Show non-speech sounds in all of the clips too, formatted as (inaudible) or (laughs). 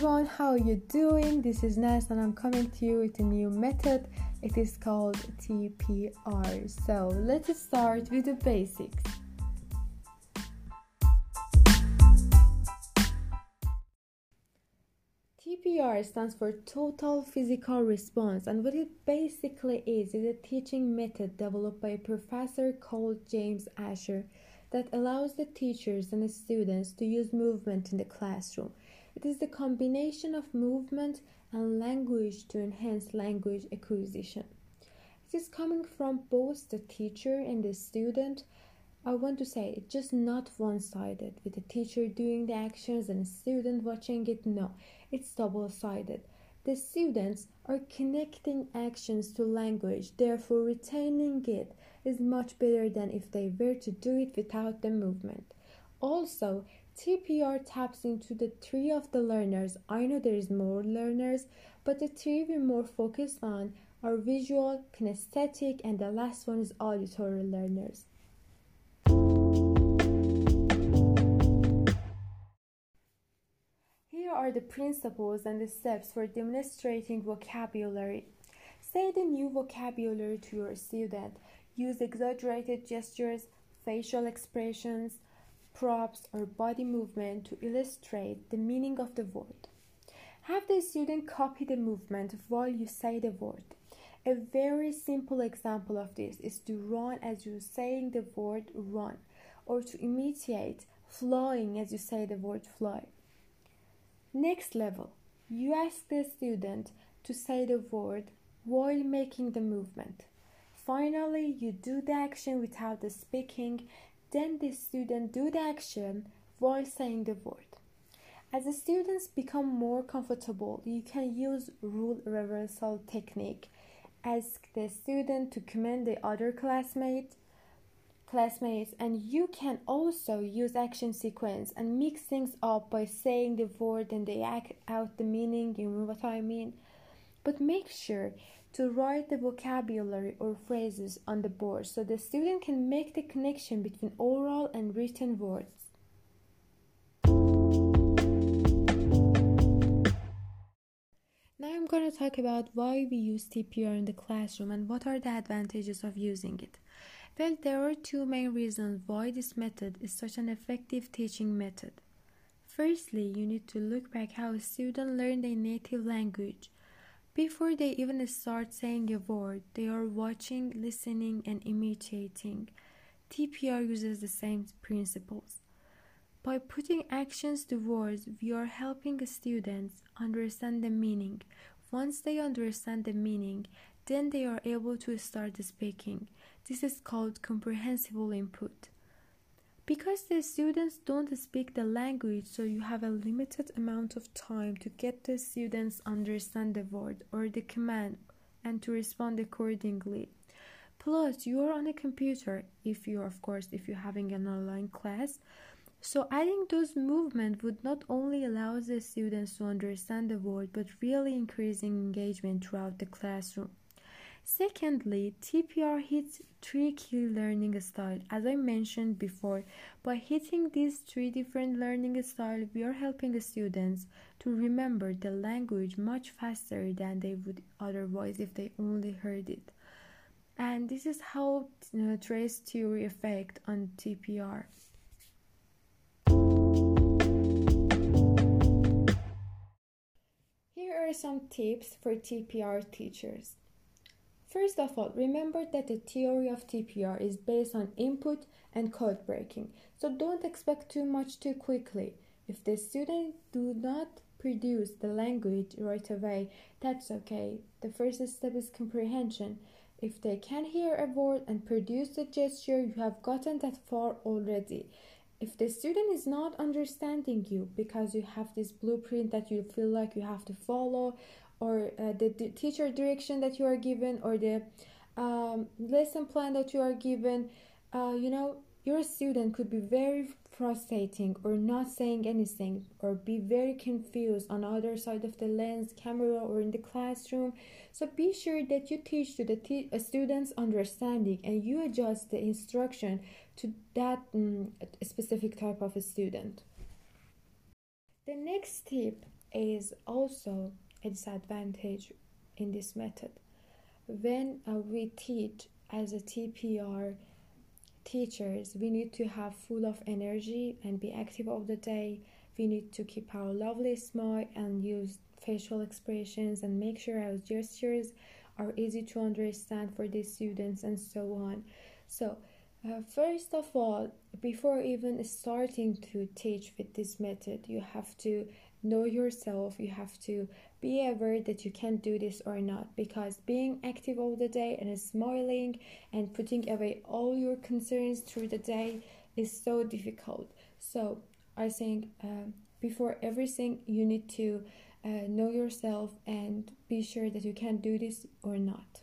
everyone, how are you doing? This is Nas and I'm coming to you with a new method. It is called TPR. So let's start with the basics. TPR stands for Total Physical Response, and what it basically is is a teaching method developed by a professor called James Asher that allows the teachers and the students to use movement in the classroom. It is the combination of movement and language to enhance language acquisition. It is coming from both the teacher and the student. I want to say it's just not one sided with the teacher doing the actions and the student watching it. No, it's double sided. The students are connecting actions to language, therefore, retaining it is much better than if they were to do it without the movement. Also, TPR taps into the three of the learners. I know there is more learners, but the three we're more focused on are visual, kinesthetic, and the last one is auditory learners. Here are the principles and the steps for demonstrating vocabulary. Say the new vocabulary to your student. Use exaggerated gestures, facial expressions, props, or body movement to illustrate the meaning of the word. Have the student copy the movement while you say the word. A very simple example of this is to run as you're saying the word run, or to imitate flying as you say the word fly. Next level, you ask the student to say the word while making the movement. Finally, you do the action without the speaking, then the student do the action while saying the word. As the students become more comfortable, you can use rule reversal technique. Ask the student to commend the other classmate, classmates, and you can also use action sequence and mix things up by saying the word and they act out the meaning. You know what I mean? But make sure to write the vocabulary or phrases on the board so the student can make the connection between oral and written words. Now I'm going to talk about why we use TPR in the classroom and what are the advantages of using it. Well, there are two main reasons why this method is such an effective teaching method. Firstly, you need to look back how a student learned their native language before they even start saying a word, they are watching, listening, and imitating. TPR uses the same principles. By putting actions to words, we are helping students understand the meaning. Once they understand the meaning, then they are able to start speaking. This is called comprehensible input. Because the students don't speak the language, so you have a limited amount of time to get the students understand the word or the command and to respond accordingly. Plus, you are on a computer if you are, of course, if you're having an online class. So adding those movements would not only allow the students to understand the word, but really increasing engagement throughout the classroom. Secondly, TPR hits three key learning styles. As I mentioned before, by hitting these three different learning styles, we are helping students to remember the language much faster than they would otherwise if they only heard it. And this is how uh, trace theory effect on TPR. Here are some tips for TPR teachers. First of all, remember that the theory of TPR is based on input and code breaking, so don't expect too much too quickly. If the student do not produce the language right away, that's okay. The first step is comprehension. If they can hear a word and produce the gesture, you have gotten that far already. If the student is not understanding you because you have this blueprint that you feel like you have to follow, or uh, the, the, teacher direction that you are given or the um, lesson plan that you are given uh, you know your student could be very frustrating or not saying anything or be very confused on other side of the lens camera or in the classroom. So be sure that you teach to the uh, students understanding and you adjust the instruction to that um, specific type of a student. The next tip is also a disadvantage in this method. When uh, we teach as a TPR teachers, we need to have full of energy and be active all the day. We need to keep our lovely smile and use facial expressions and make sure our gestures are easy to understand for the students and so on. So, uh, first of all, before even starting to teach with this method, you have to know yourself. You have to be aware that you can do this or not because being active all the day and smiling and putting away all your concerns through the day is so difficult. So, I think uh, before everything, you need to uh, know yourself and be sure that you can do this or not.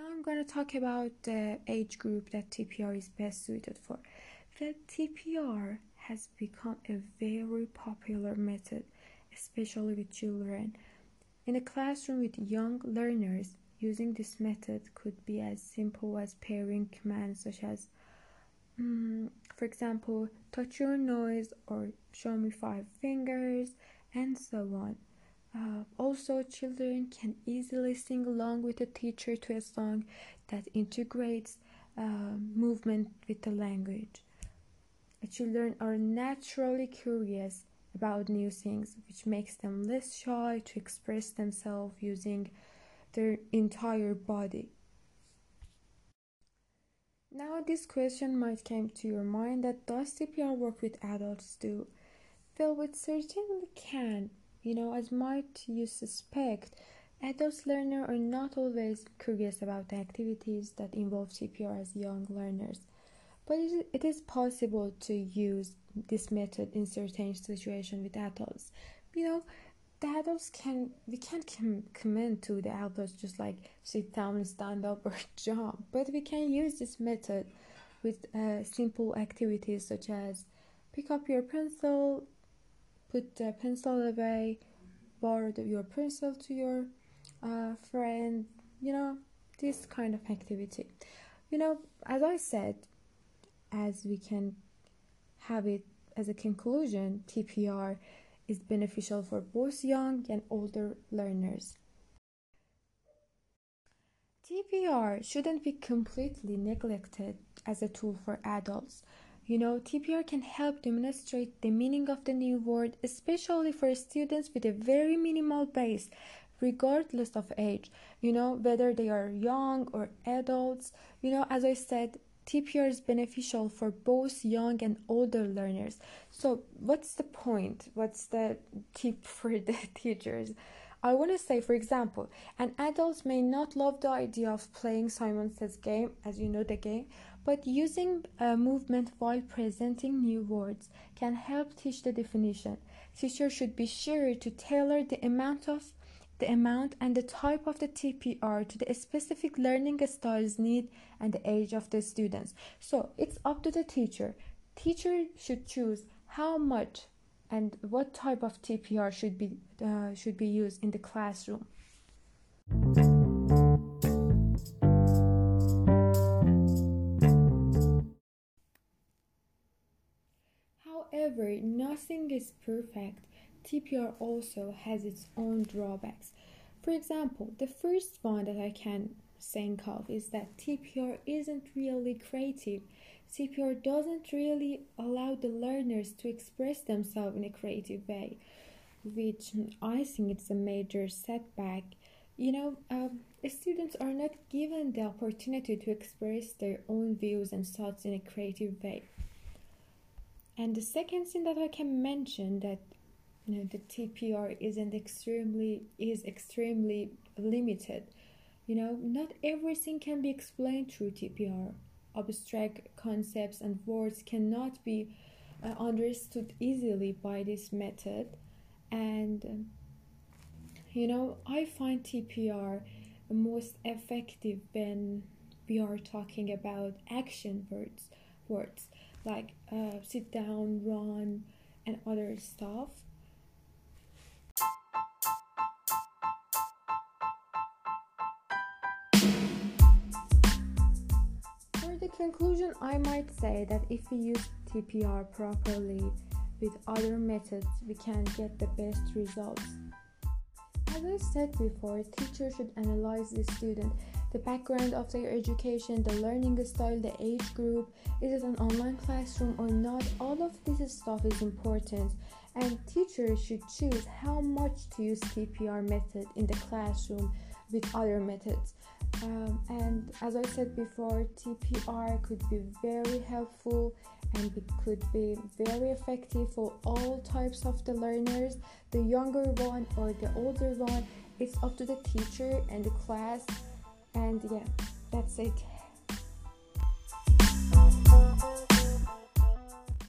Now I'm going to talk about the age group that TPR is best suited for. The TPR has become a very popular method, especially with children. In a classroom with young learners, using this method could be as simple as pairing commands such as, um, for example, touch your nose or show me five fingers, and so on. Uh, also, children can easily sing along with the teacher to a song that integrates uh, movement with the language. Children are naturally curious about new things, which makes them less shy to express themselves using their entire body. Now, this question might come to your mind that does TPR work with adults too? Well, it certainly can you know, as might you suspect, adult learners are not always curious about activities that involve TPR as young learners, but it is possible to use this method in certain situations with adults. You know, the adults can we can't com- command to the adults just like sit down, stand up, or (laughs) jump, but we can use this method with uh, simple activities such as pick up your pencil, put the pencil away, borrow your pencil to your uh, friend, you know, this kind of activity. You know, as I said, as we can have it as a conclusion, TPR is beneficial for both young and older learners. TPR shouldn't be completely neglected as a tool for adults you know, TPR can help demonstrate the meaning of the new word, especially for students with a very minimal base, regardless of age. You know, whether they are young or adults. You know, as I said, TPR is beneficial for both young and older learners. So, what's the point? What's the tip (laughs) for the teachers? I want to say, for example, an adult may not love the idea of playing Simon Says game, as you know the game, but using a movement while presenting new words can help teach the definition. Teachers should be sure to tailor the amount of the amount and the type of the TPR to the specific learning styles need and the age of the students. So it's up to the teacher. Teacher should choose how much and what type of TPR should be uh, should be used in the classroom. However, nothing is perfect. TPR also has its own drawbacks. For example, the first one that I can think of is that TPR isn't really creative. TPR doesn't really allow the learners to express themselves in a creative way, which I think it's a major setback. You know, um, students are not given the opportunity to express their own views and thoughts in a creative way. And the second thing that I can mention that you know the TPR isn't extremely is extremely limited. You know, not everything can be explained through TPR. Abstract concepts and words cannot be uh, understood easily by this method, and um, you know, I find TPR most effective when we are talking about action words words like uh, sit down, run, and other stuff. Conclusion, I might say that if we use TPR properly with other methods, we can get the best results. As I said before, teachers should analyze the student, the background of their education, the learning style, the age group, is it an online classroom or not? All of this stuff is important and teachers should choose how much to use TPR method in the classroom with other methods. Um, and as I said before, TPR could be very helpful and it could be very effective for all types of the learners, the younger one or the older one. It's up to the teacher and the class. And yeah, that's it.